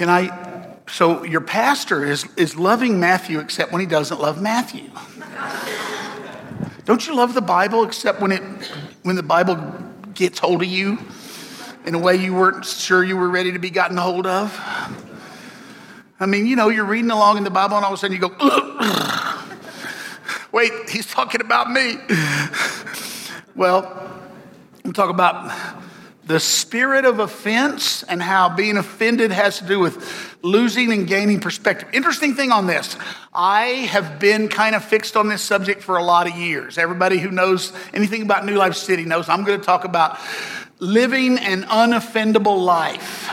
Can I? So your pastor is, is loving Matthew except when he doesn't love Matthew. Don't you love the Bible except when it when the Bible gets hold of you in a way you weren't sure you were ready to be gotten hold of? I mean, you know, you're reading along in the Bible and all of a sudden you go, wait, he's talking about me. well, we'll talk about the spirit of offense and how being offended has to do with losing and gaining perspective. Interesting thing on this I have been kind of fixed on this subject for a lot of years. Everybody who knows anything about New Life City knows I'm going to talk about living an unoffendable life.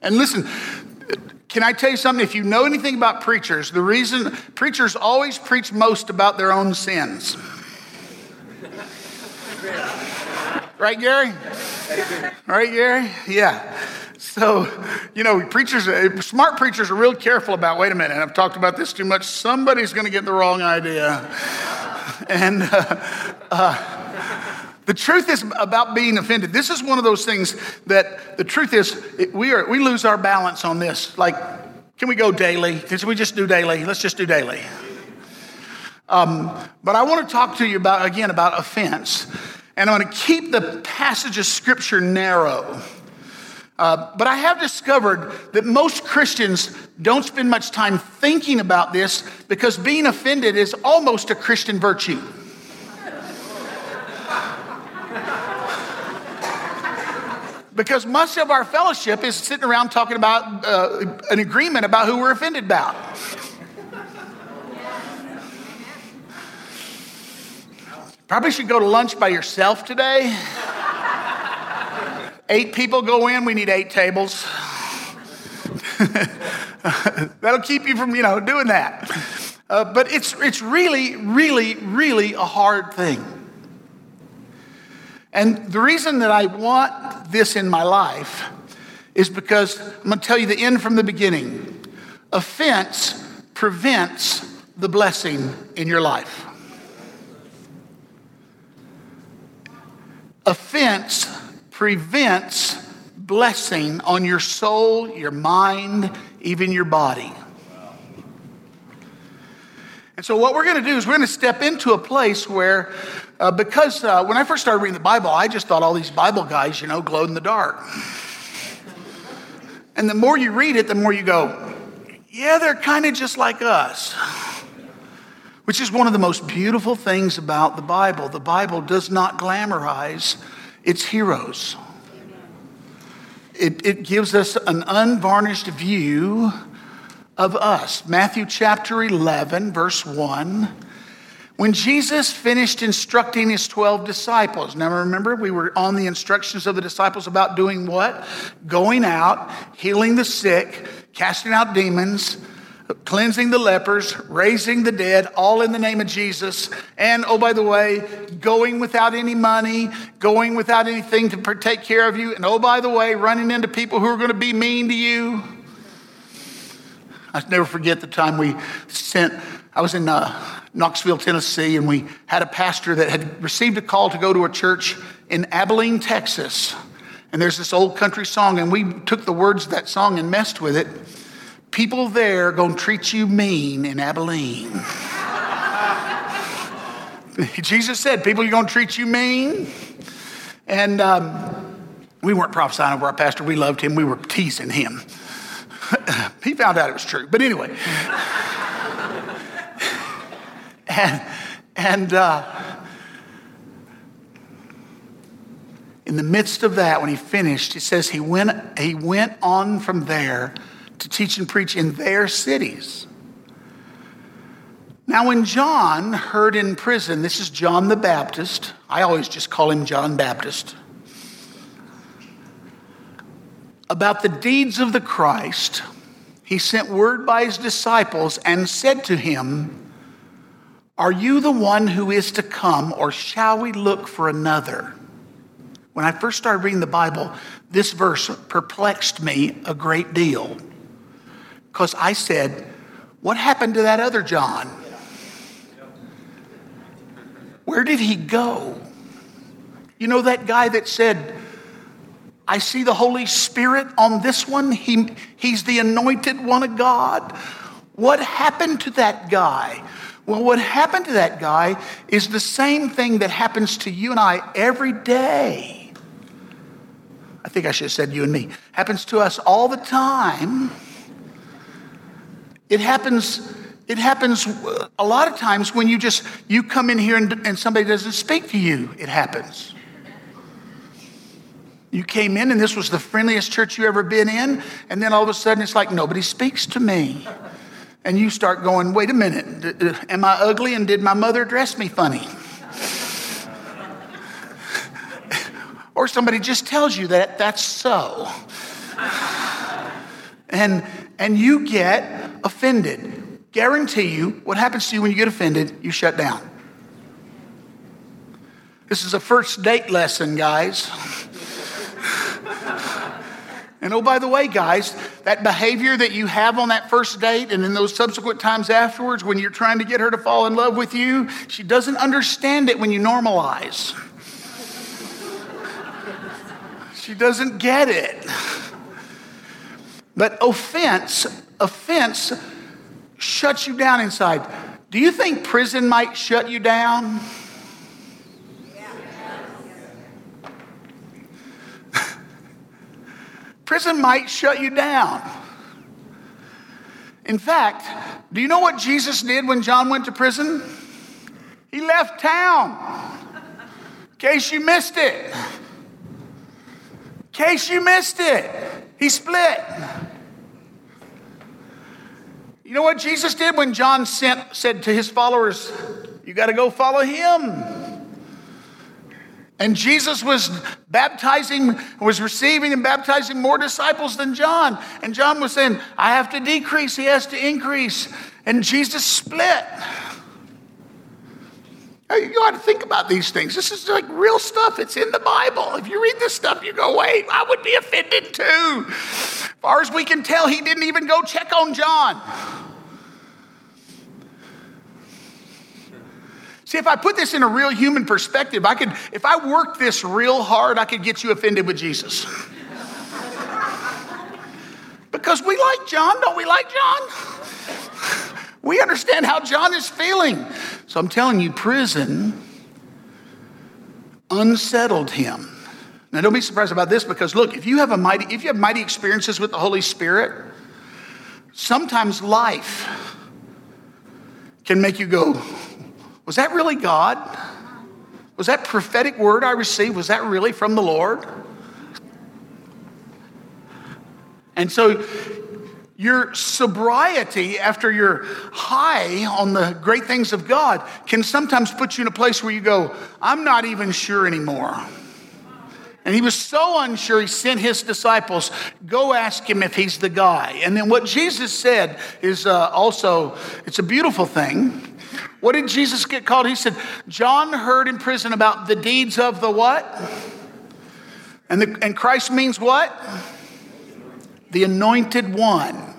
And listen, can I tell you something? If you know anything about preachers, the reason preachers always preach most about their own sins. Right, Gary? Right, Gary? Yeah. So, you know, preachers, smart preachers are real careful about, wait a minute, I've talked about this too much. Somebody's going to get the wrong idea. And uh, uh, the truth is about being offended. This is one of those things that the truth is we, are, we lose our balance on this. Like, can we go daily? Can we just do daily? Let's just do daily. Um, but I want to talk to you about, again, about offense. And I'm going to keep the passage of scripture narrow. Uh, but I have discovered that most Christians don't spend much time thinking about this because being offended is almost a Christian virtue. because much of our fellowship is sitting around talking about uh, an agreement about who we're offended about. Probably should go to lunch by yourself today. eight people go in, we need eight tables. That'll keep you from, you know, doing that. Uh, but it's, it's really, really, really a hard thing. And the reason that I want this in my life is because I'm going to tell you the end from the beginning. Offense prevents the blessing in your life. Offense prevents blessing on your soul, your mind, even your body. And so, what we're going to do is we're going to step into a place where, uh, because uh, when I first started reading the Bible, I just thought all these Bible guys, you know, glowed in the dark. And the more you read it, the more you go, yeah, they're kind of just like us which is one of the most beautiful things about the Bible. The Bible does not glamorize its heroes, it, it gives us an unvarnished view of us. Matthew chapter 11, verse 1. When Jesus finished instructing his 12 disciples, now remember, we were on the instructions of the disciples about doing what? Going out, healing the sick, casting out demons, cleansing the lepers, raising the dead, all in the name of Jesus. And oh, by the way, going without any money, going without anything to take care of you. And oh, by the way, running into people who are going to be mean to you. I never forget the time we sent, I was in uh, Knoxville, Tennessee, and we had a pastor that had received a call to go to a church in Abilene, Texas. And there's this old country song, and we took the words of that song and messed with it people there to treat you mean in Abilene. Jesus said, people are to treat you mean. And um, we weren't prophesying over our pastor. We loved him. We were teasing him. he found out it was true. But anyway. and and uh, in the midst of that, when he finished, it says he went, he went on from there to teach and preach in their cities. Now, when John heard in prison, this is John the Baptist, I always just call him John Baptist, about the deeds of the Christ, he sent word by his disciples and said to him, Are you the one who is to come, or shall we look for another? When I first started reading the Bible, this verse perplexed me a great deal. Because I said, What happened to that other John? Where did he go? You know, that guy that said, I see the Holy Spirit on this one. He, he's the anointed one of God. What happened to that guy? Well, what happened to that guy is the same thing that happens to you and I every day. I think I should have said you and me. Happens to us all the time. It happens it happens uh, a lot of times when you just you come in here and, and somebody doesn't speak to you. It happens. You came in and this was the friendliest church you ever been in, and then all of a sudden it's like nobody speaks to me and you start going, wait a minute, am I ugly and did my mother dress me funny? or somebody just tells you that that's so. And, and you get offended. Guarantee you, what happens to you when you get offended, you shut down. This is a first date lesson, guys. And oh, by the way, guys, that behavior that you have on that first date and in those subsequent times afterwards when you're trying to get her to fall in love with you, she doesn't understand it when you normalize. she doesn't get it. But offense, offense shuts you down inside. Do you think prison might shut you down? Prison might shut you down. In fact, do you know what Jesus did when John went to prison? He left town. In case you missed it. In case you missed it. He split. You know what Jesus did when John sent, said to his followers, You got to go follow him? And Jesus was baptizing, was receiving and baptizing more disciples than John. And John was saying, I have to decrease, he has to increase. And Jesus split. You got to think about these things. This is like real stuff. It's in the Bible. If you read this stuff, you go, wait, I would be offended too. As far as we can tell, he didn't even go check on John. See, if I put this in a real human perspective, I could, if I worked this real hard, I could get you offended with Jesus. because we like John, don't we like John? we understand how John is feeling. So I'm telling you, prison unsettled him. Now don't be surprised about this because look, if you have a mighty, if you have mighty experiences with the Holy Spirit, sometimes life can make you go, was that really God? Was that prophetic word I received? Was that really from the Lord? And so your sobriety after you're high on the great things of God can sometimes put you in a place where you go, I'm not even sure anymore. And he was so unsure, he sent his disciples, go ask him if he's the guy. And then what Jesus said is uh, also, it's a beautiful thing. What did Jesus get called? He said, John heard in prison about the deeds of the what? And, the, and Christ means what? The anointed one.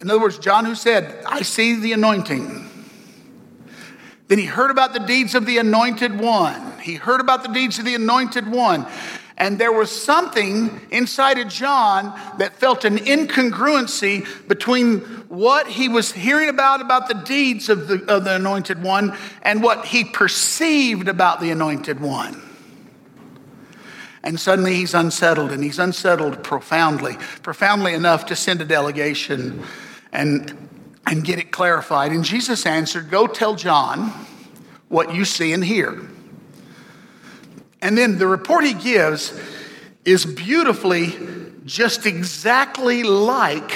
In other words, John who said, I see the anointing. Then he heard about the deeds of the anointed one. He heard about the deeds of the anointed one. And there was something inside of John that felt an incongruency between what he was hearing about about the deeds of the, of the anointed one and what he perceived about the anointed one. And suddenly he's unsettled, and he's unsettled profoundly, profoundly enough to send a delegation and, and get it clarified. And Jesus answered, Go tell John what you see and hear. And then the report he gives is beautifully just exactly like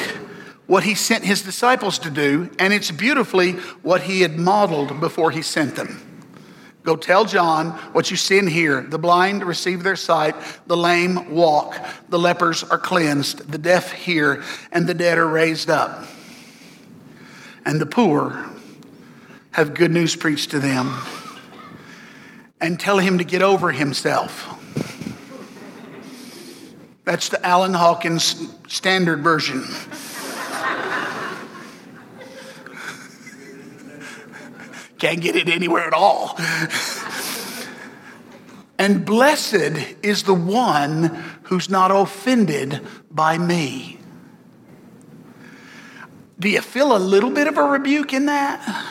what he sent his disciples to do, and it's beautifully what he had modeled before he sent them. Go tell John what you see and hear. The blind receive their sight, the lame walk, the lepers are cleansed, the deaf hear, and the dead are raised up. And the poor have good news preached to them and tell him to get over himself. That's the Alan Hawkins standard version. Can't get it anywhere at all. And blessed is the one who's not offended by me. Do you feel a little bit of a rebuke in that?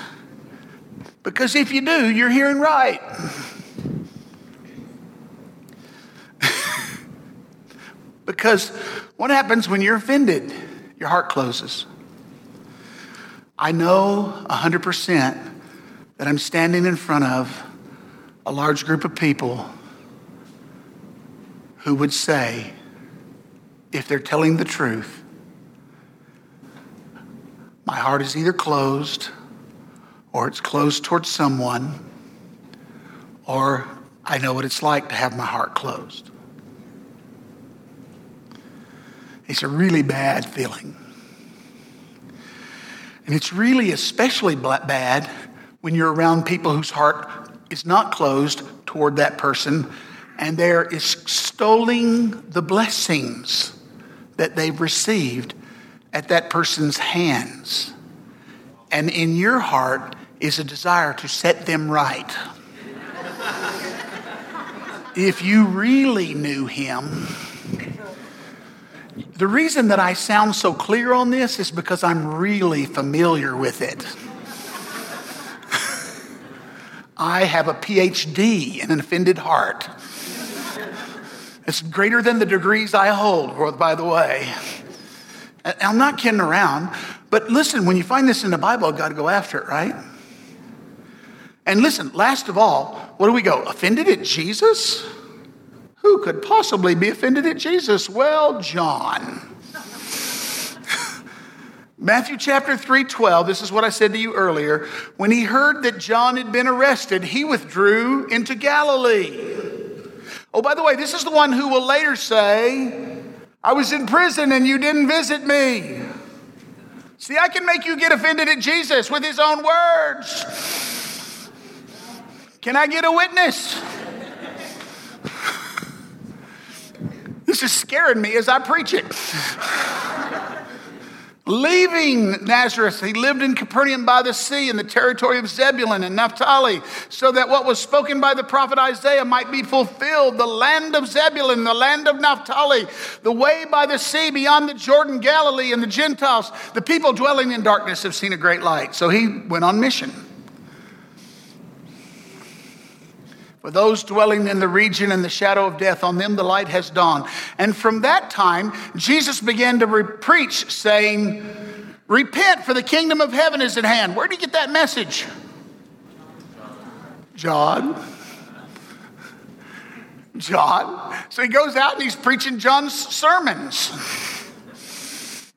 Because if you do, you're hearing right. Because what happens when you're offended? Your heart closes. I know 100% that I'm standing in front of a large group of people who would say, if they're telling the truth, my heart is either closed or it's closed towards someone, or I know what it's like to have my heart closed. It's a really bad feeling. And it's really especially bad when you're around people whose heart is not closed toward that person and they're extolling the blessings that they've received at that person's hands. And in your heart is a desire to set them right. if you really knew him, the reason that I sound so clear on this is because I'm really familiar with it. I have a PhD in an offended heart. It's greater than the degrees I hold, by the way. I'm not kidding around, but listen, when you find this in the Bible, I've got to go after it, right? And listen, last of all, what do we go? Offended at Jesus? Who could possibly be offended at Jesus? Well, John. Matthew chapter 3 12, this is what I said to you earlier. When he heard that John had been arrested, he withdrew into Galilee. Oh, by the way, this is the one who will later say, I was in prison and you didn't visit me. See, I can make you get offended at Jesus with his own words. Can I get a witness? This is scaring me as I preach it. Leaving Nazareth, he lived in Capernaum by the sea in the territory of Zebulun and Naphtali, so that what was spoken by the prophet Isaiah might be fulfilled. The land of Zebulun, the land of Naphtali, the way by the sea beyond the Jordan, Galilee, and the Gentiles, the people dwelling in darkness have seen a great light. So he went on mission. For those dwelling in the region and the shadow of death, on them the light has dawned. And from that time, Jesus began to re- preach, saying, Repent, for the kingdom of heaven is at hand. Where did he get that message? John. John. So he goes out and he's preaching John's sermons.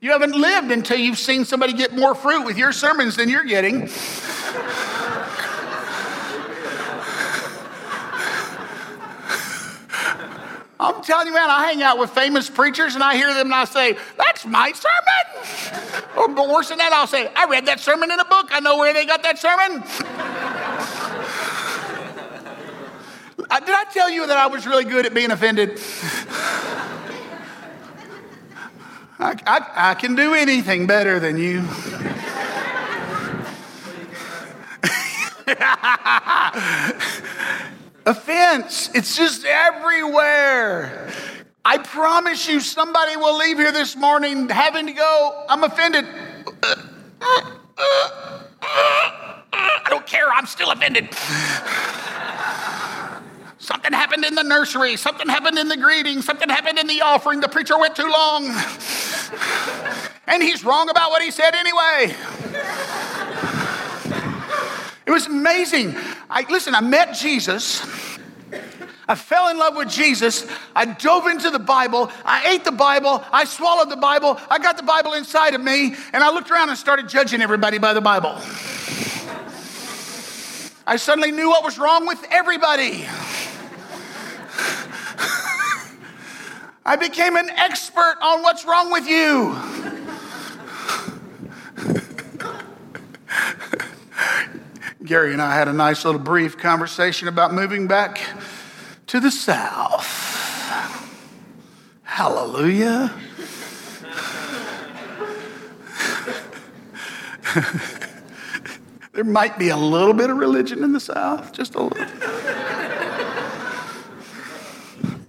You haven't lived until you've seen somebody get more fruit with your sermons than you're getting. I'm telling you, man, I hang out with famous preachers and I hear them and I say, that's my sermon. Or but worse than that, I'll say, I read that sermon in a book. I know where they got that sermon. Uh, did I tell you that I was really good at being offended? I, I, I can do anything better than you. offense. It's just everywhere. I promise you, somebody will leave here this morning having to go, I'm offended. I don't care, I'm still offended. something happened in the nursery, something happened in the greeting, something happened in the offering. The preacher went too long. and he's wrong about what he said anyway. It was amazing. I listen, I met Jesus. I fell in love with Jesus. I dove into the Bible. I ate the Bible. I swallowed the Bible. I got the Bible inside of me. And I looked around and started judging everybody by the Bible. I suddenly knew what was wrong with everybody. I became an expert on what's wrong with you. Gary and I had a nice little brief conversation about moving back to the south. Hallelujah. there might be a little bit of religion in the south, just a little.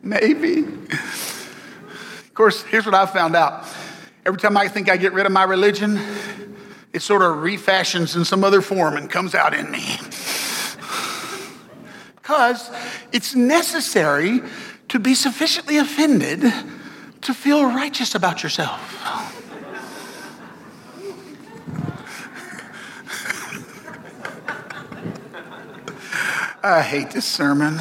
Maybe. Of course, here's what I found out. Every time I think I get rid of my religion, it sort of refashions in some other form and comes out in me. Because it's necessary to be sufficiently offended to feel righteous about yourself. I hate this sermon.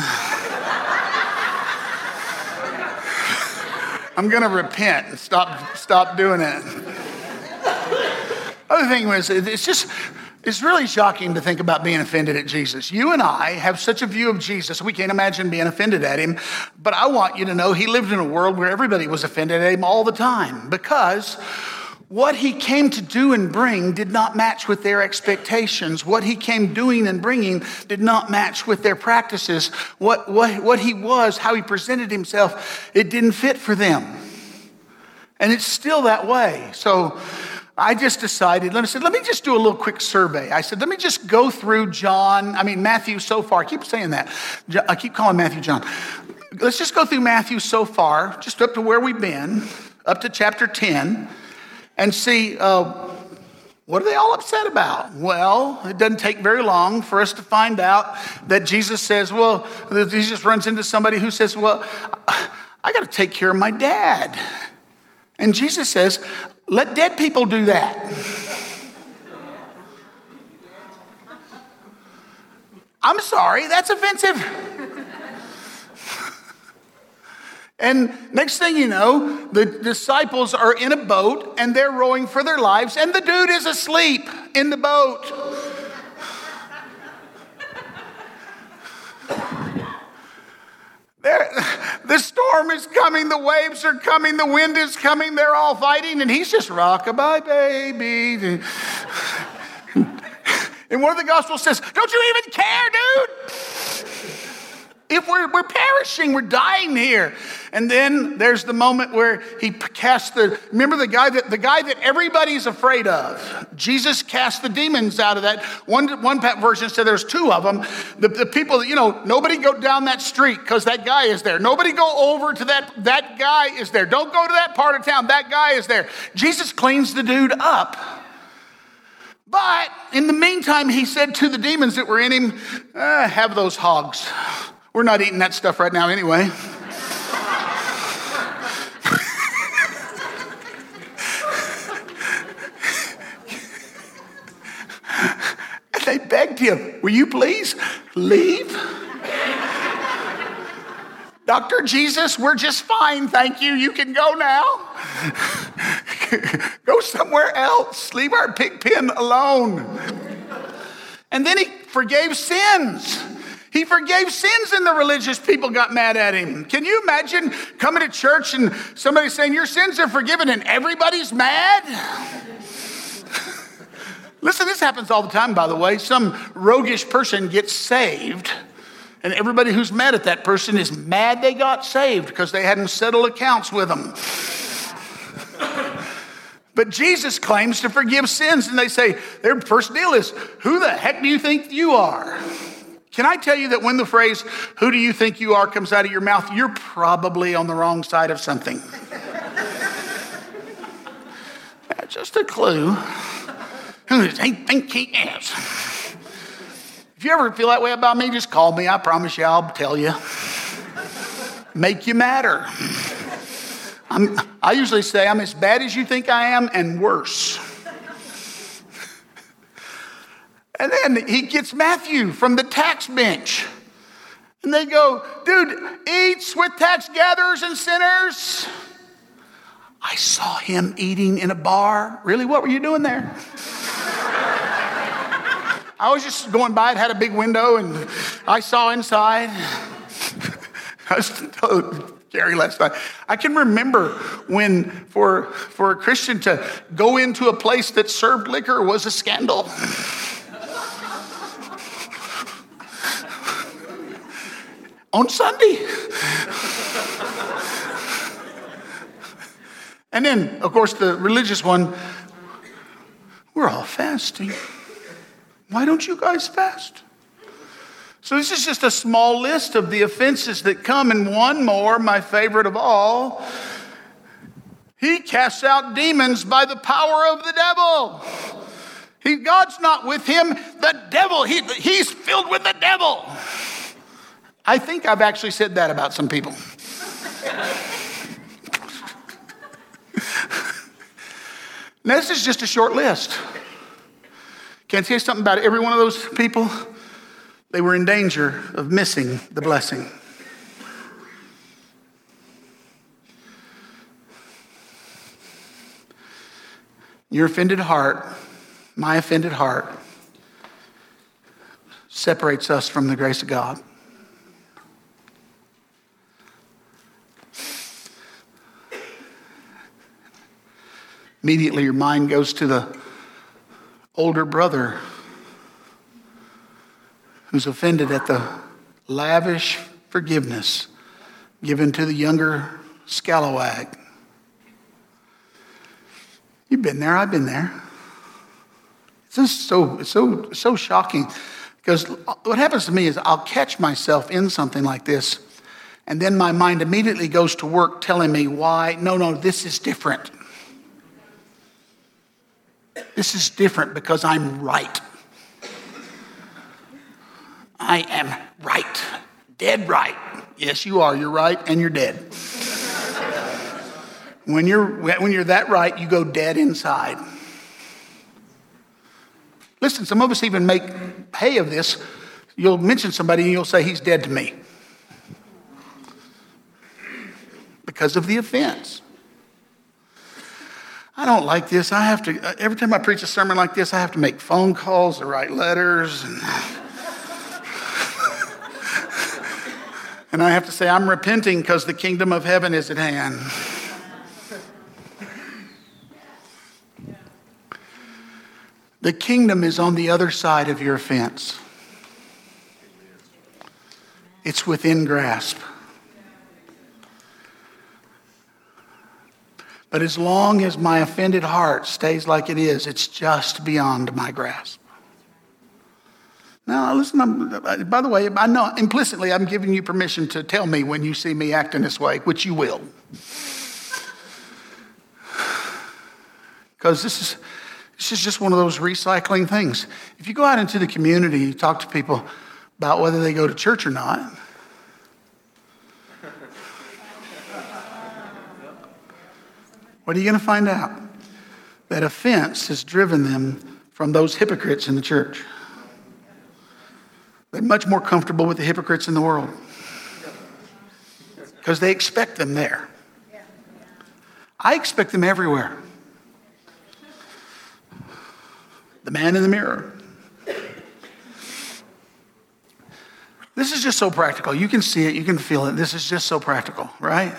I'm going to repent and stop, stop doing it. Other thing was, it's just, it's really shocking to think about being offended at Jesus. You and I have such a view of Jesus, we can't imagine being offended at him. But I want you to know he lived in a world where everybody was offended at him all the time because what he came to do and bring did not match with their expectations. What he came doing and bringing did not match with their practices. What, what, what he was, how he presented himself, it didn't fit for them. And it's still that way. So I just decided, let me, said, let me just do a little quick survey. I said, let me just go through John, I mean, Matthew so far. I keep saying that. I keep calling Matthew John. Let's just go through Matthew so far, just up to where we've been, up to chapter 10 and see uh, what are they all upset about? Well, it doesn't take very long for us to find out that Jesus says, well, Jesus runs into somebody who says, well, I got to take care of my dad. And Jesus says, let dead people do that. I'm sorry, that's offensive. And next thing you know, the disciples are in a boat and they're rowing for their lives, and the dude is asleep in the boat. The storm is coming, the waves are coming, the wind is coming, they're all fighting, and he's just rockabye baby. And one of the gospels says, Don't you even care, dude? If we're, we're perishing, we're dying here. And then there's the moment where he casts the, remember the guy that, the guy that everybody's afraid of. Jesus cast the demons out of that. One, one version said there's two of them. The, the people that, you know, nobody go down that street because that guy is there. Nobody go over to that, that guy is there. Don't go to that part of town. That guy is there. Jesus cleans the dude up. But in the meantime, he said to the demons that were in him, eh, have those hogs. We're not eating that stuff right now anyway. and they begged him, Will you please leave? Dr. Jesus, we're just fine, thank you. You can go now. go somewhere else. Leave our pig pen alone. And then he forgave sins. He forgave sins and the religious people got mad at him. Can you imagine coming to church and somebody saying, Your sins are forgiven and everybody's mad? Listen, this happens all the time, by the way. Some roguish person gets saved, and everybody who's mad at that person is mad they got saved because they hadn't settled accounts with them. But Jesus claims to forgive sins, and they say, their first deal is, Who the heck do you think you are? Can I tell you that when the phrase, who do you think you are, comes out of your mouth, you're probably on the wrong side of something? Just a clue. Who does he think he is? If you ever feel that way about me, just call me. I promise you, I'll tell you. Make you matter. I'm, I usually say I'm as bad as you think I am and worse. And then he gets Matthew from the tax bench. And they go, dude, eats with tax gatherers and sinners. I saw him eating in a bar. Really? What were you doing there? I was just going by, it had a big window, and I saw inside. I was told Gary last night. I can remember when for, for a Christian to go into a place that served liquor was a scandal. on Sunday. and then, of course, the religious one, we're all fasting. Why don't you guys fast? So, this is just a small list of the offenses that come, and one more, my favorite of all. He casts out demons by the power of the devil. He, God's not with him, the devil, he, he's filled with the devil. I think I've actually said that about some people. now, this is just a short list. Can I you something about every one of those people? They were in danger of missing the blessing. Your offended heart, my offended heart, separates us from the grace of God. Immediately, your mind goes to the older brother who's offended at the lavish forgiveness given to the younger scalawag. You've been there, I've been there. It's just so, it's so, so shocking because what happens to me is I'll catch myself in something like this, and then my mind immediately goes to work telling me why, no, no, this is different. This is different because I'm right. I am right. Dead right. Yes, you are. You're right and you're dead. when, you're, when you're that right, you go dead inside. Listen, some of us even make hay of this. You'll mention somebody and you'll say, He's dead to me. Because of the offense. I don't like this. I have to, uh, every time I preach a sermon like this, I have to make phone calls or write letters. And, and I have to say, I'm repenting because the kingdom of heaven is at hand. The kingdom is on the other side of your fence. It's within grasp. But as long as my offended heart stays like it is, it's just beyond my grasp. Now, listen, I'm, by the way, I know implicitly I'm giving you permission to tell me when you see me acting this way, which you will. Because this is, this is just one of those recycling things. If you go out into the community, you talk to people about whether they go to church or not, What are you going to find out? That offense has driven them from those hypocrites in the church. They're much more comfortable with the hypocrites in the world because they expect them there. I expect them everywhere. The man in the mirror. This is just so practical. You can see it, you can feel it. This is just so practical, right?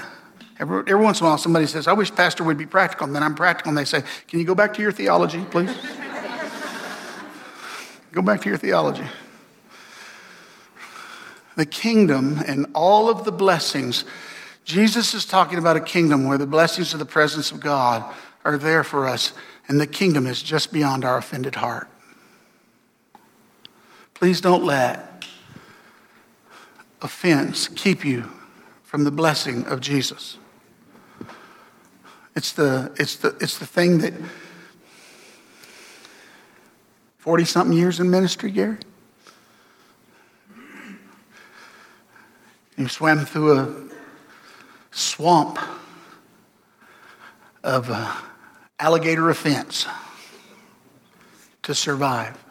Every, every once in a while, somebody says, I wish Pastor would be practical. And then I'm practical, and they say, Can you go back to your theology, please? go back to your theology. The kingdom and all of the blessings, Jesus is talking about a kingdom where the blessings of the presence of God are there for us, and the kingdom is just beyond our offended heart. Please don't let offense keep you from the blessing of Jesus. It's the, it's the, it's the thing that 40 something years in ministry, Gary? You swam through a swamp of uh, alligator offense to survive.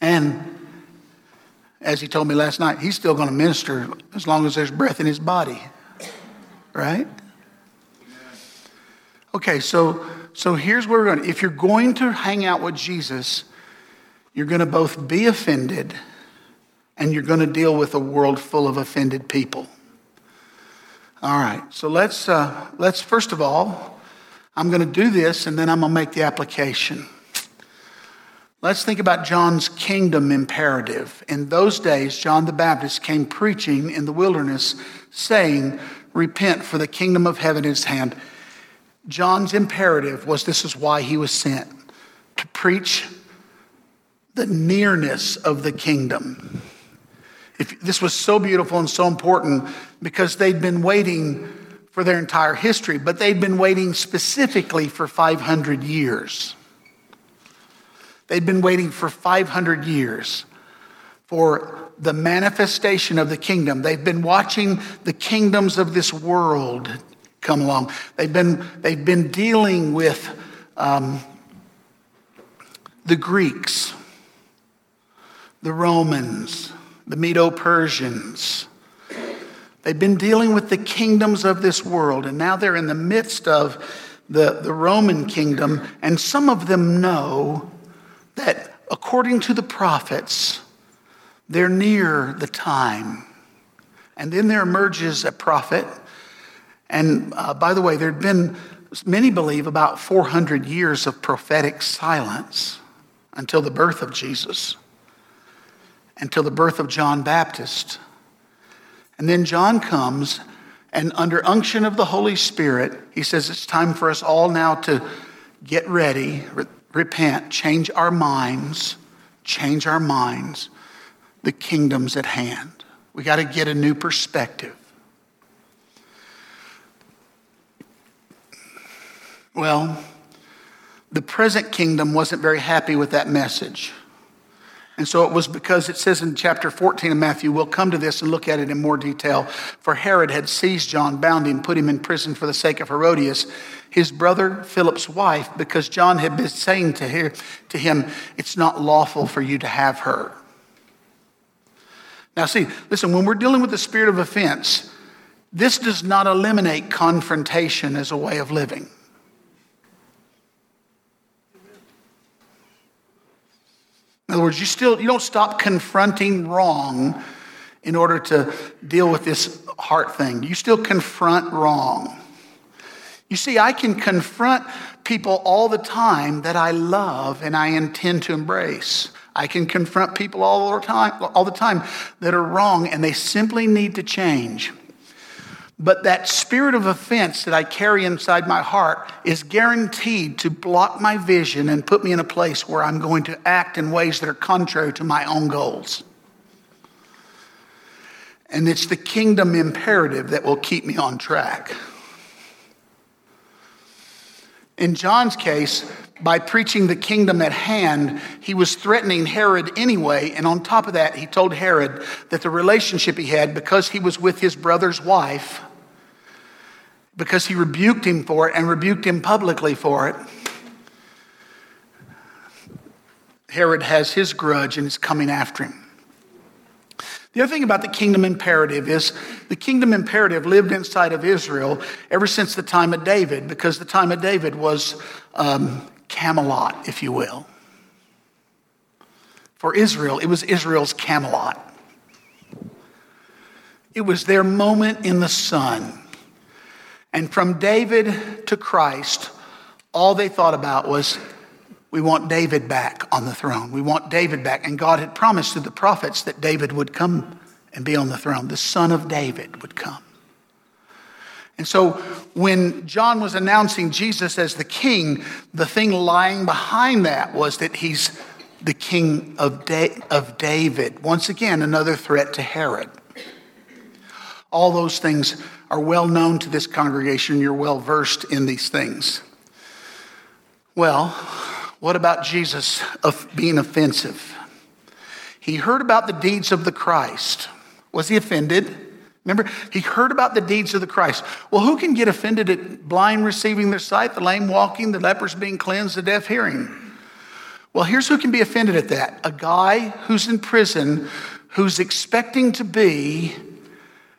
And as he told me last night, he's still going to minister as long as there's breath in his body right? Okay, so so here's where we're going. If you're going to hang out with Jesus, you're going to both be offended and you're going to deal with a world full of offended people. All right, so let's uh, let's first of all, I'm going to do this and then I'm going to make the application. Let's think about John's kingdom imperative. In those days, John the Baptist came preaching in the wilderness, saying, Repent, for the kingdom of heaven is hand. John's imperative was this is why he was sent to preach the nearness of the kingdom. If, this was so beautiful and so important because they'd been waiting for their entire history, but they'd been waiting specifically for 500 years. They'd been waiting for 500 years for the manifestation of the kingdom. They've been watching the kingdoms of this world come along. They've been, they've been dealing with um, the Greeks, the Romans, the Medo Persians. They've been dealing with the kingdoms of this world, and now they're in the midst of the, the Roman kingdom, and some of them know that according to the prophets, they're near the time. And then there emerges a prophet. And uh, by the way, there had been, many believe, about 400 years of prophetic silence until the birth of Jesus, until the birth of John Baptist. And then John comes, and under unction of the Holy Spirit, he says, It's time for us all now to get ready, re- repent, change our minds, change our minds the kingdom's at hand. We got to get a new perspective. Well, the present kingdom wasn't very happy with that message. And so it was because it says in chapter 14 of Matthew, we'll come to this and look at it in more detail. For Herod had seized John, bound him, put him in prison for the sake of Herodias, his brother Philip's wife, because John had been saying to, her, to him, It's not lawful for you to have her. Now, see, listen, when we're dealing with the spirit of offense, this does not eliminate confrontation as a way of living. In other words, you still you don't stop confronting wrong in order to deal with this heart thing. You still confront wrong. You see, I can confront people all the time that I love and I intend to embrace. I can confront people all the time, all the time that are wrong and they simply need to change. But that spirit of offense that I carry inside my heart is guaranteed to block my vision and put me in a place where I'm going to act in ways that are contrary to my own goals. And it's the kingdom imperative that will keep me on track. In John's case, by preaching the kingdom at hand, he was threatening Herod anyway. And on top of that, he told Herod that the relationship he had, because he was with his brother's wife, because he rebuked him for it and rebuked him publicly for it, Herod has his grudge and is coming after him. The other thing about the kingdom imperative is the kingdom imperative lived inside of Israel ever since the time of David, because the time of David was um, Camelot, if you will. For Israel, it was Israel's Camelot. It was their moment in the sun. And from David to Christ, all they thought about was, we want David back on the throne. We want David back. And God had promised through the prophets that David would come and be on the throne. The son of David would come. And so when John was announcing Jesus as the king, the thing lying behind that was that he's the king of, da- of David. Once again, another threat to Herod. All those things are well known to this congregation. You're well versed in these things. Well, what about Jesus of being offensive? He heard about the deeds of the Christ. Was he offended? Remember, he heard about the deeds of the Christ. Well, who can get offended at blind receiving their sight, the lame walking, the lepers being cleansed, the deaf hearing? Well, here's who can be offended at that a guy who's in prison who's expecting to be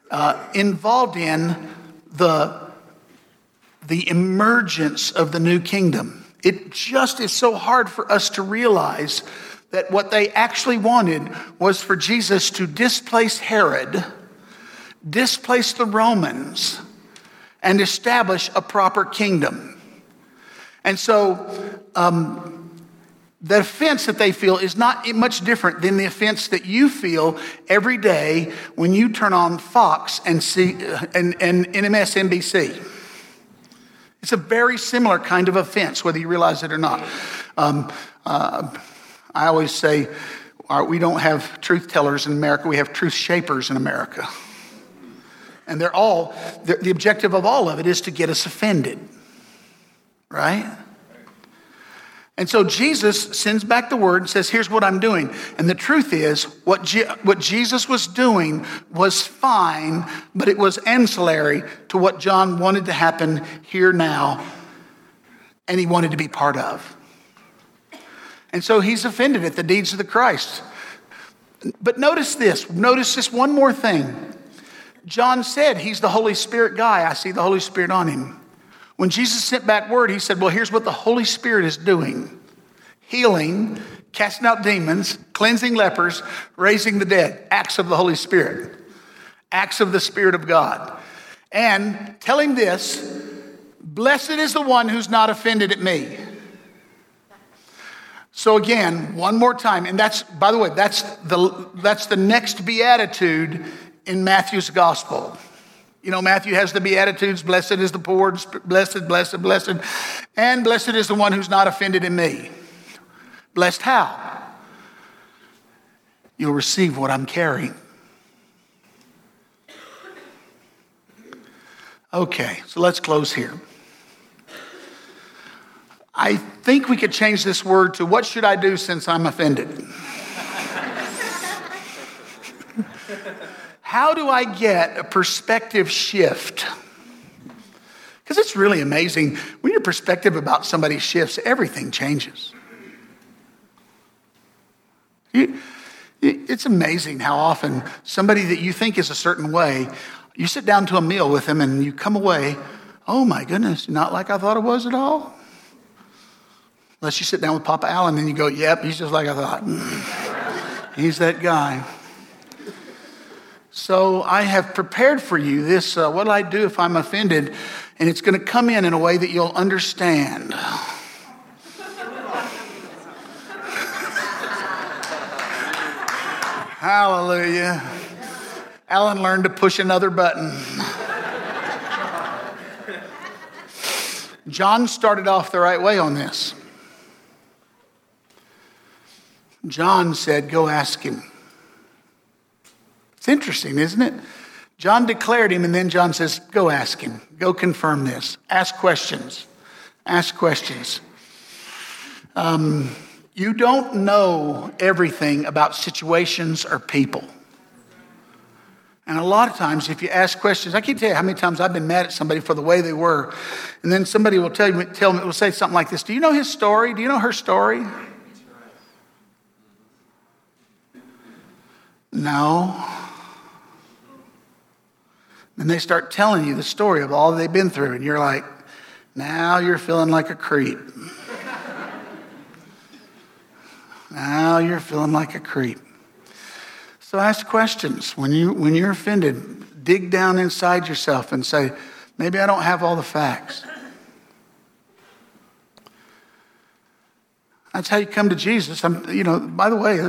uh, involved in the, the emergence of the new kingdom. It just is so hard for us to realize that what they actually wanted was for Jesus to displace Herod displace the Romans and establish a proper kingdom. And so, um, the offense that they feel is not much different than the offense that you feel every day when you turn on Fox and see and, and, and MSNBC. It's a very similar kind of offense, whether you realize it or not. Um, uh, I always say uh, we don't have truth tellers in America, we have truth shapers in America. And they're all, the objective of all of it is to get us offended, right? And so Jesus sends back the word and says, Here's what I'm doing. And the truth is, what, Je- what Jesus was doing was fine, but it was ancillary to what John wanted to happen here now, and he wanted to be part of. And so he's offended at the deeds of the Christ. But notice this, notice this one more thing. John said he's the Holy Spirit guy. I see the Holy Spirit on him. When Jesus sent back word, he said, Well, here's what the Holy Spirit is doing healing, casting out demons, cleansing lepers, raising the dead. Acts of the Holy Spirit, acts of the Spirit of God. And tell him this Blessed is the one who's not offended at me. So again, one more time, and that's by the way, that's the that's the next beatitude in Matthew's gospel. You know, Matthew has the Beatitudes blessed is the poor, blessed, blessed, blessed, and blessed is the one who's not offended in me. Blessed how? You'll receive what I'm carrying. Okay, so let's close here. I think we could change this word to what should I do since I'm offended? How do I get a perspective shift? Because it's really amazing. When your perspective about somebody shifts, everything changes. It's amazing how often somebody that you think is a certain way, you sit down to a meal with them and you come away, oh my goodness, not like I thought it was at all. Unless you sit down with Papa Allen and you go, yep, he's just like I thought. he's that guy. So I have prepared for you this uh, what do I do if I'm offended? And it's going to come in in a way that you'll understand. Hallelujah. Alan learned to push another button. John started off the right way on this. John said, Go ask him. Interesting, isn't it? John declared him, and then John says, Go ask him. Go confirm this. Ask questions. Ask questions. Um, you don't know everything about situations or people. And a lot of times, if you ask questions, I can't tell you how many times I've been mad at somebody for the way they were. And then somebody will tell, you, tell me, will say something like this Do you know his story? Do you know her story? No. And they start telling you the story of all they've been through, and you're like, now you're feeling like a creep. now you're feeling like a creep. So ask questions. When, you, when you're offended, dig down inside yourself and say, maybe I don't have all the facts. That's how you come to Jesus. I'm, you know, by the way,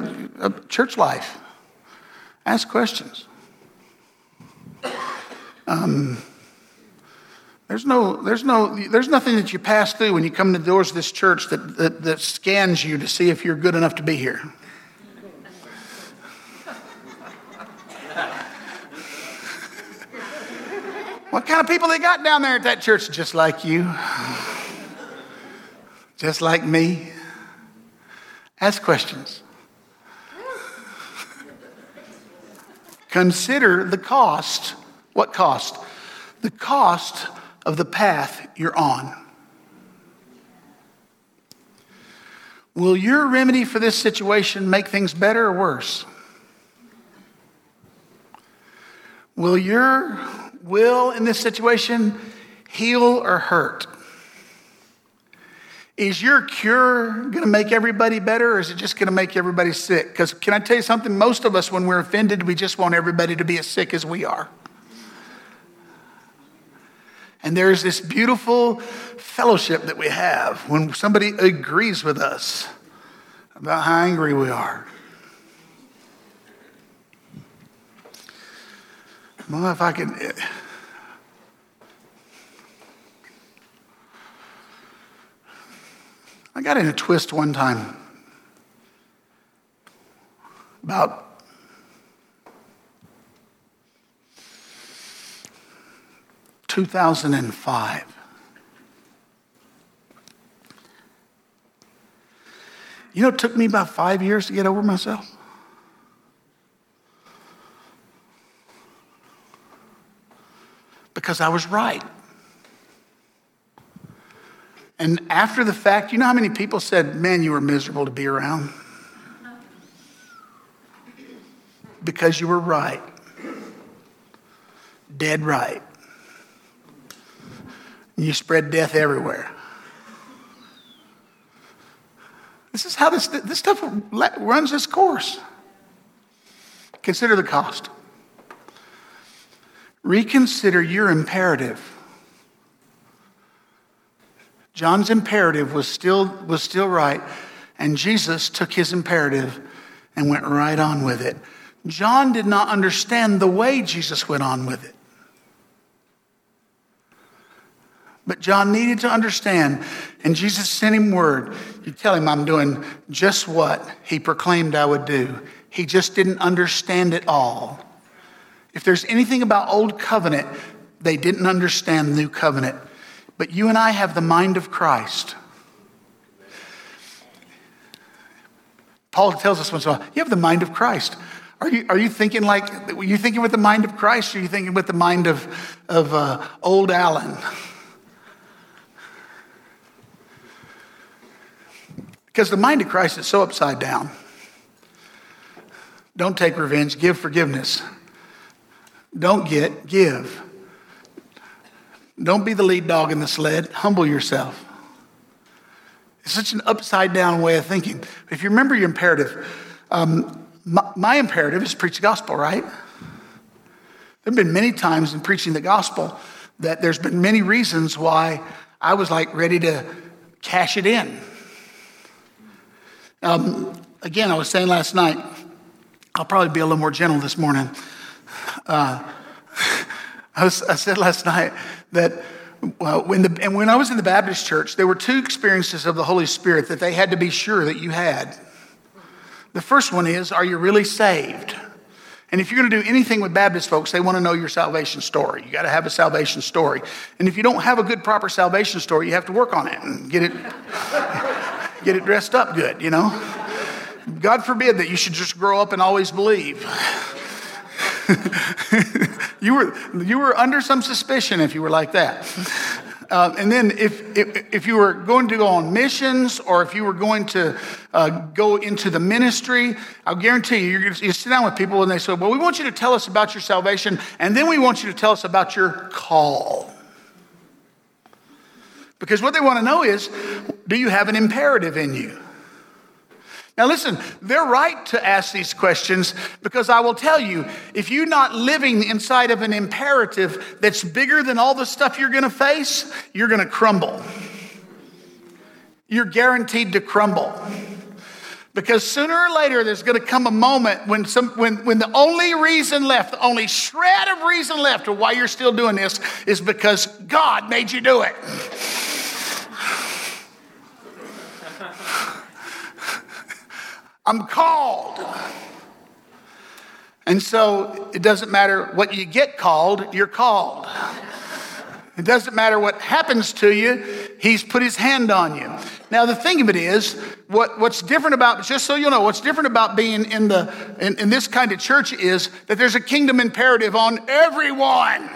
church life. Ask questions. Um, there's no, there's no, there's nothing that you pass through when you come to the doors of this church that, that, that scans you to see if you're good enough to be here. what kind of people they got down there at that church? Just like you, just like me. Ask questions. Consider the cost what cost? The cost of the path you're on. Will your remedy for this situation make things better or worse? Will your will in this situation heal or hurt? Is your cure going to make everybody better or is it just going to make everybody sick? Because can I tell you something? Most of us, when we're offended, we just want everybody to be as sick as we are. And there's this beautiful fellowship that we have when somebody agrees with us about how angry we are. Well, if I can. I got in a twist one time. about two thousand and five. You know, it took me about five years to get over myself. Because I was right. And after the fact, you know how many people said, Man, you were miserable to be around? Because you were right. Dead right. You spread death everywhere. This is how this, this stuff runs its course. Consider the cost. Reconsider your imperative. John's imperative was still, was still right, and Jesus took his imperative and went right on with it. John did not understand the way Jesus went on with it. But John needed to understand, and Jesus sent him word. You tell him I'm doing just what he proclaimed I would do. He just didn't understand it all. If there's anything about old covenant, they didn't understand new covenant. But you and I have the mind of Christ. Paul tells us once in a while, you have the mind of Christ. Are you, are you thinking like, are you thinking with the mind of Christ or are you thinking with the mind of, of uh, old Alan? Because the mind of Christ is so upside down. Don't take revenge, give forgiveness. Don't get, give. Don't be the lead dog in the sled, humble yourself. It's such an upside down way of thinking. If you remember your imperative, um, my, my imperative is preach the gospel, right? There have been many times in preaching the gospel that there's been many reasons why I was like ready to cash it in. Um, again, I was saying last night, I'll probably be a little more gentle this morning. Uh, I, was, I, said last night that well, when, the, and when I was in the Baptist church, there were two experiences of the Holy Spirit that they had to be sure that you had. The first one is, are you really saved? And if you're going to do anything with Baptist folks, they want to know your salvation story. You got to have a salvation story. And if you don't have a good, proper salvation story, you have to work on it and get it get it dressed up good, you know? God forbid that you should just grow up and always believe. you, were, you were under some suspicion if you were like that. Uh, and then if, if, if, you were going to go on missions or if you were going to uh, go into the ministry, I'll guarantee you, you're, you sit down with people and they say, well, we want you to tell us about your salvation and then we want you to tell us about your call. Because what they want to know is do you have an imperative in you? Now, listen, they're right to ask these questions because I will tell you if you're not living inside of an imperative that's bigger than all the stuff you're going to face, you're going to crumble. You're guaranteed to crumble. Because sooner or later, there's going to come a moment when, some, when, when the only reason left, the only shred of reason left of why you're still doing this is because God made you do it. I'm called. And so it doesn't matter what you get called, you're called. It doesn't matter what happens to you, he's put his hand on you. Now, the thing of it is, what, what's different about, just so you know, what's different about being in, the, in, in this kind of church is that there's a kingdom imperative on everyone.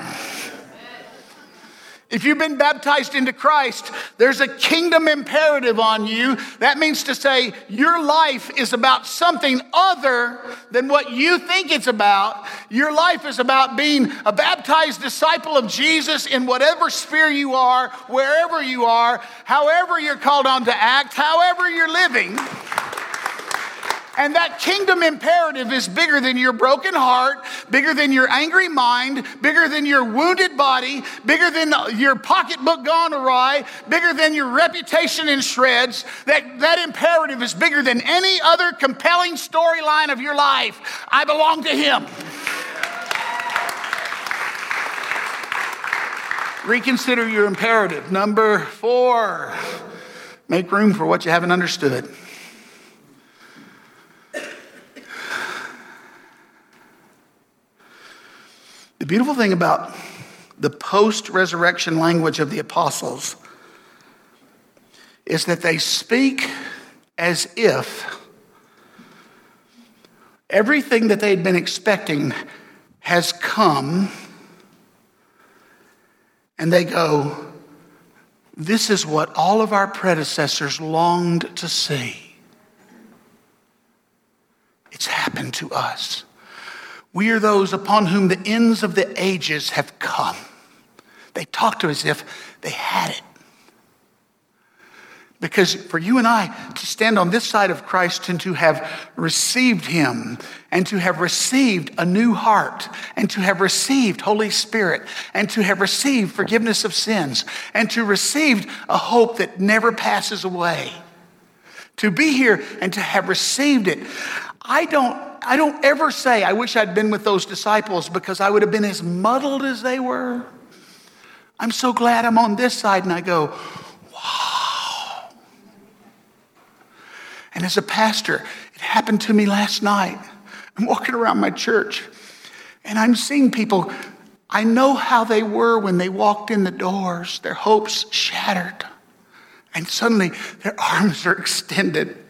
If you've been baptized into Christ, there's a kingdom imperative on you. That means to say your life is about something other than what you think it's about. Your life is about being a baptized disciple of Jesus in whatever sphere you are, wherever you are, however you're called on to act, however you're living. And that kingdom imperative is bigger than your broken heart, bigger than your angry mind, bigger than your wounded body, bigger than your pocketbook gone awry, bigger than your reputation in shreds. That, that imperative is bigger than any other compelling storyline of your life. I belong to Him. Reconsider your imperative. Number four, make room for what you haven't understood. The beautiful thing about the post resurrection language of the apostles is that they speak as if everything that they'd been expecting has come, and they go, This is what all of our predecessors longed to see. It's happened to us. We are those upon whom the ends of the ages have come. They talk to us as if they had it. Because for you and I to stand on this side of Christ and to have received Him and to have received a new heart and to have received Holy Spirit and to have received forgiveness of sins and to received a hope that never passes away, to be here and to have received it, I don't, I don't ever say, I wish I'd been with those disciples because I would have been as muddled as they were. I'm so glad I'm on this side. And I go, wow. And as a pastor, it happened to me last night. I'm walking around my church and I'm seeing people. I know how they were when they walked in the doors, their hopes shattered. And suddenly their arms are extended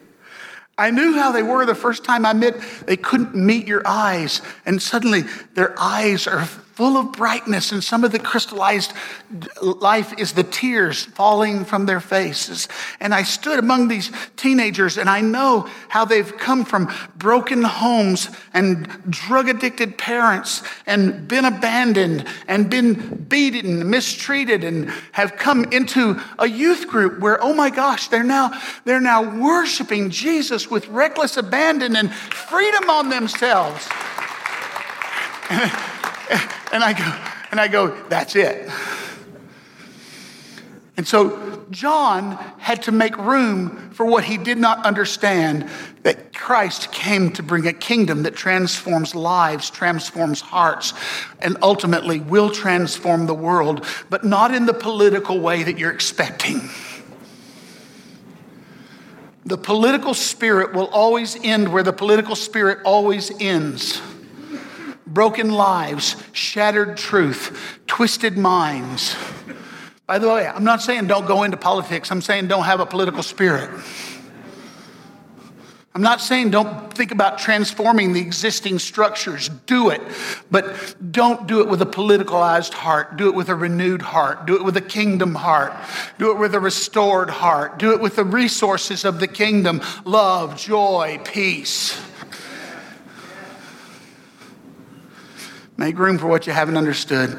I knew how they were the first time I met. They couldn't meet your eyes, and suddenly their eyes are full of brightness, and some of the crystallized life is the tears falling from their faces. And I stood among these teenagers, and I know how they've come from broken homes and drug addicted parents and been abandoned and been beaten, mistreated, and have come into a youth group where, oh my gosh, they're now, they're now worshiping Jesus with reckless abandon and freedom on themselves. And I go, and I go, that's it. And so John had to make room for what he did not understand that Christ came to bring a kingdom that transforms lives, transforms hearts, and ultimately will transform the world, but not in the political way that you're expecting. The political spirit will always end where the political spirit always ends broken lives, shattered truth, twisted minds. By the way, I'm not saying don't go into politics, I'm saying don't have a political spirit. I'm not saying don't think about transforming the existing structures. Do it. But don't do it with a politicalized heart. Do it with a renewed heart. Do it with a kingdom heart. Do it with a restored heart. Do it with the resources of the kingdom love, joy, peace. Make room for what you haven't understood.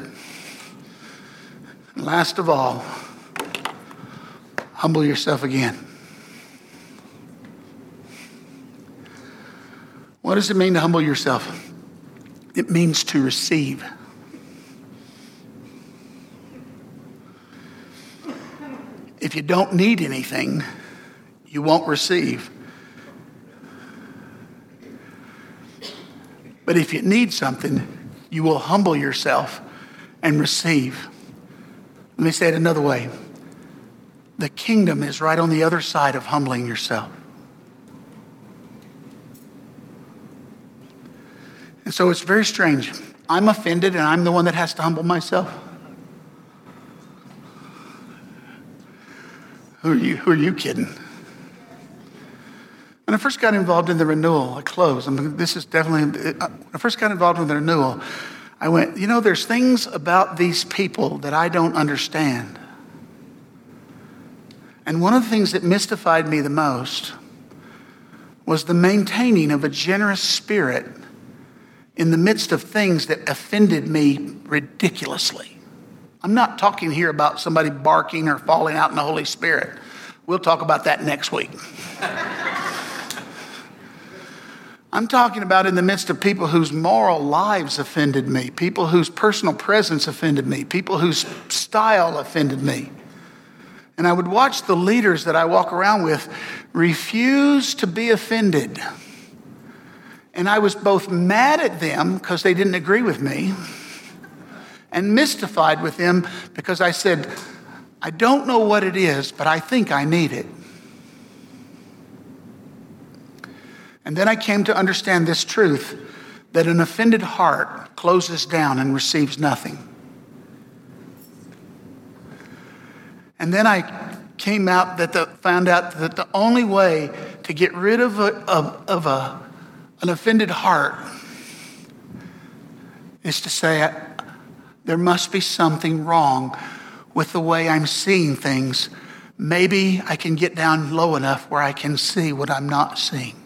And last of all, humble yourself again. What does it mean to humble yourself? It means to receive. If you don't need anything, you won't receive. But if you need something, you will humble yourself and receive. Let me say it another way the kingdom is right on the other side of humbling yourself. And so it's very strange. I'm offended and I'm the one that has to humble myself. Who are you, who are you kidding? When I first got involved in the renewal, I closed. I mean, this is definitely, uh, when I first got involved with the renewal, I went, you know, there's things about these people that I don't understand. And one of the things that mystified me the most was the maintaining of a generous spirit in the midst of things that offended me ridiculously. I'm not talking here about somebody barking or falling out in the Holy Spirit. We'll talk about that next week. I'm talking about in the midst of people whose moral lives offended me, people whose personal presence offended me, people whose style offended me. And I would watch the leaders that I walk around with refuse to be offended. And I was both mad at them because they didn't agree with me and mystified with them because I said, I don't know what it is, but I think I need it. And then I came to understand this truth that an offended heart closes down and receives nothing. And then I came out that the, found out that the only way to get rid of, a, of, of a, an offended heart is to say, there must be something wrong with the way I'm seeing things. Maybe I can get down low enough where I can see what I'm not seeing.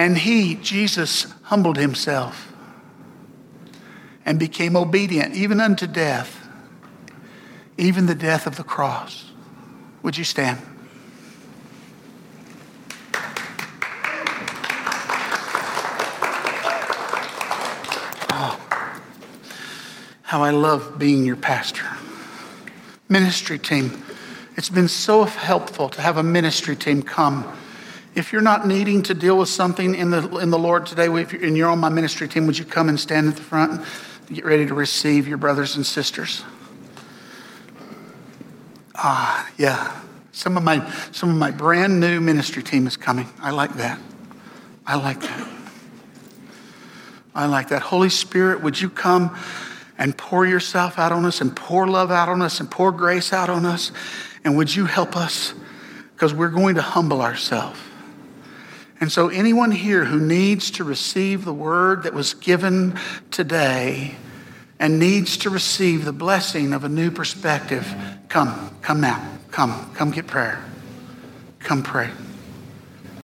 And he, Jesus, humbled himself and became obedient even unto death, even the death of the cross. Would you stand? Oh, how I love being your pastor. Ministry team. It's been so helpful to have a ministry team come. If you're not needing to deal with something in the, in the Lord today, and you're on my ministry team, would you come and stand at the front? And get ready to receive your brothers and sisters. Ah, yeah. Some of my some of my brand new ministry team is coming. I like that. I like that. I like that. Holy Spirit, would you come and pour yourself out on us and pour love out on us and pour grace out on us? And would you help us? Because we're going to humble ourselves. And so, anyone here who needs to receive the word that was given today and needs to receive the blessing of a new perspective, come, come now. Come, come get prayer. Come pray.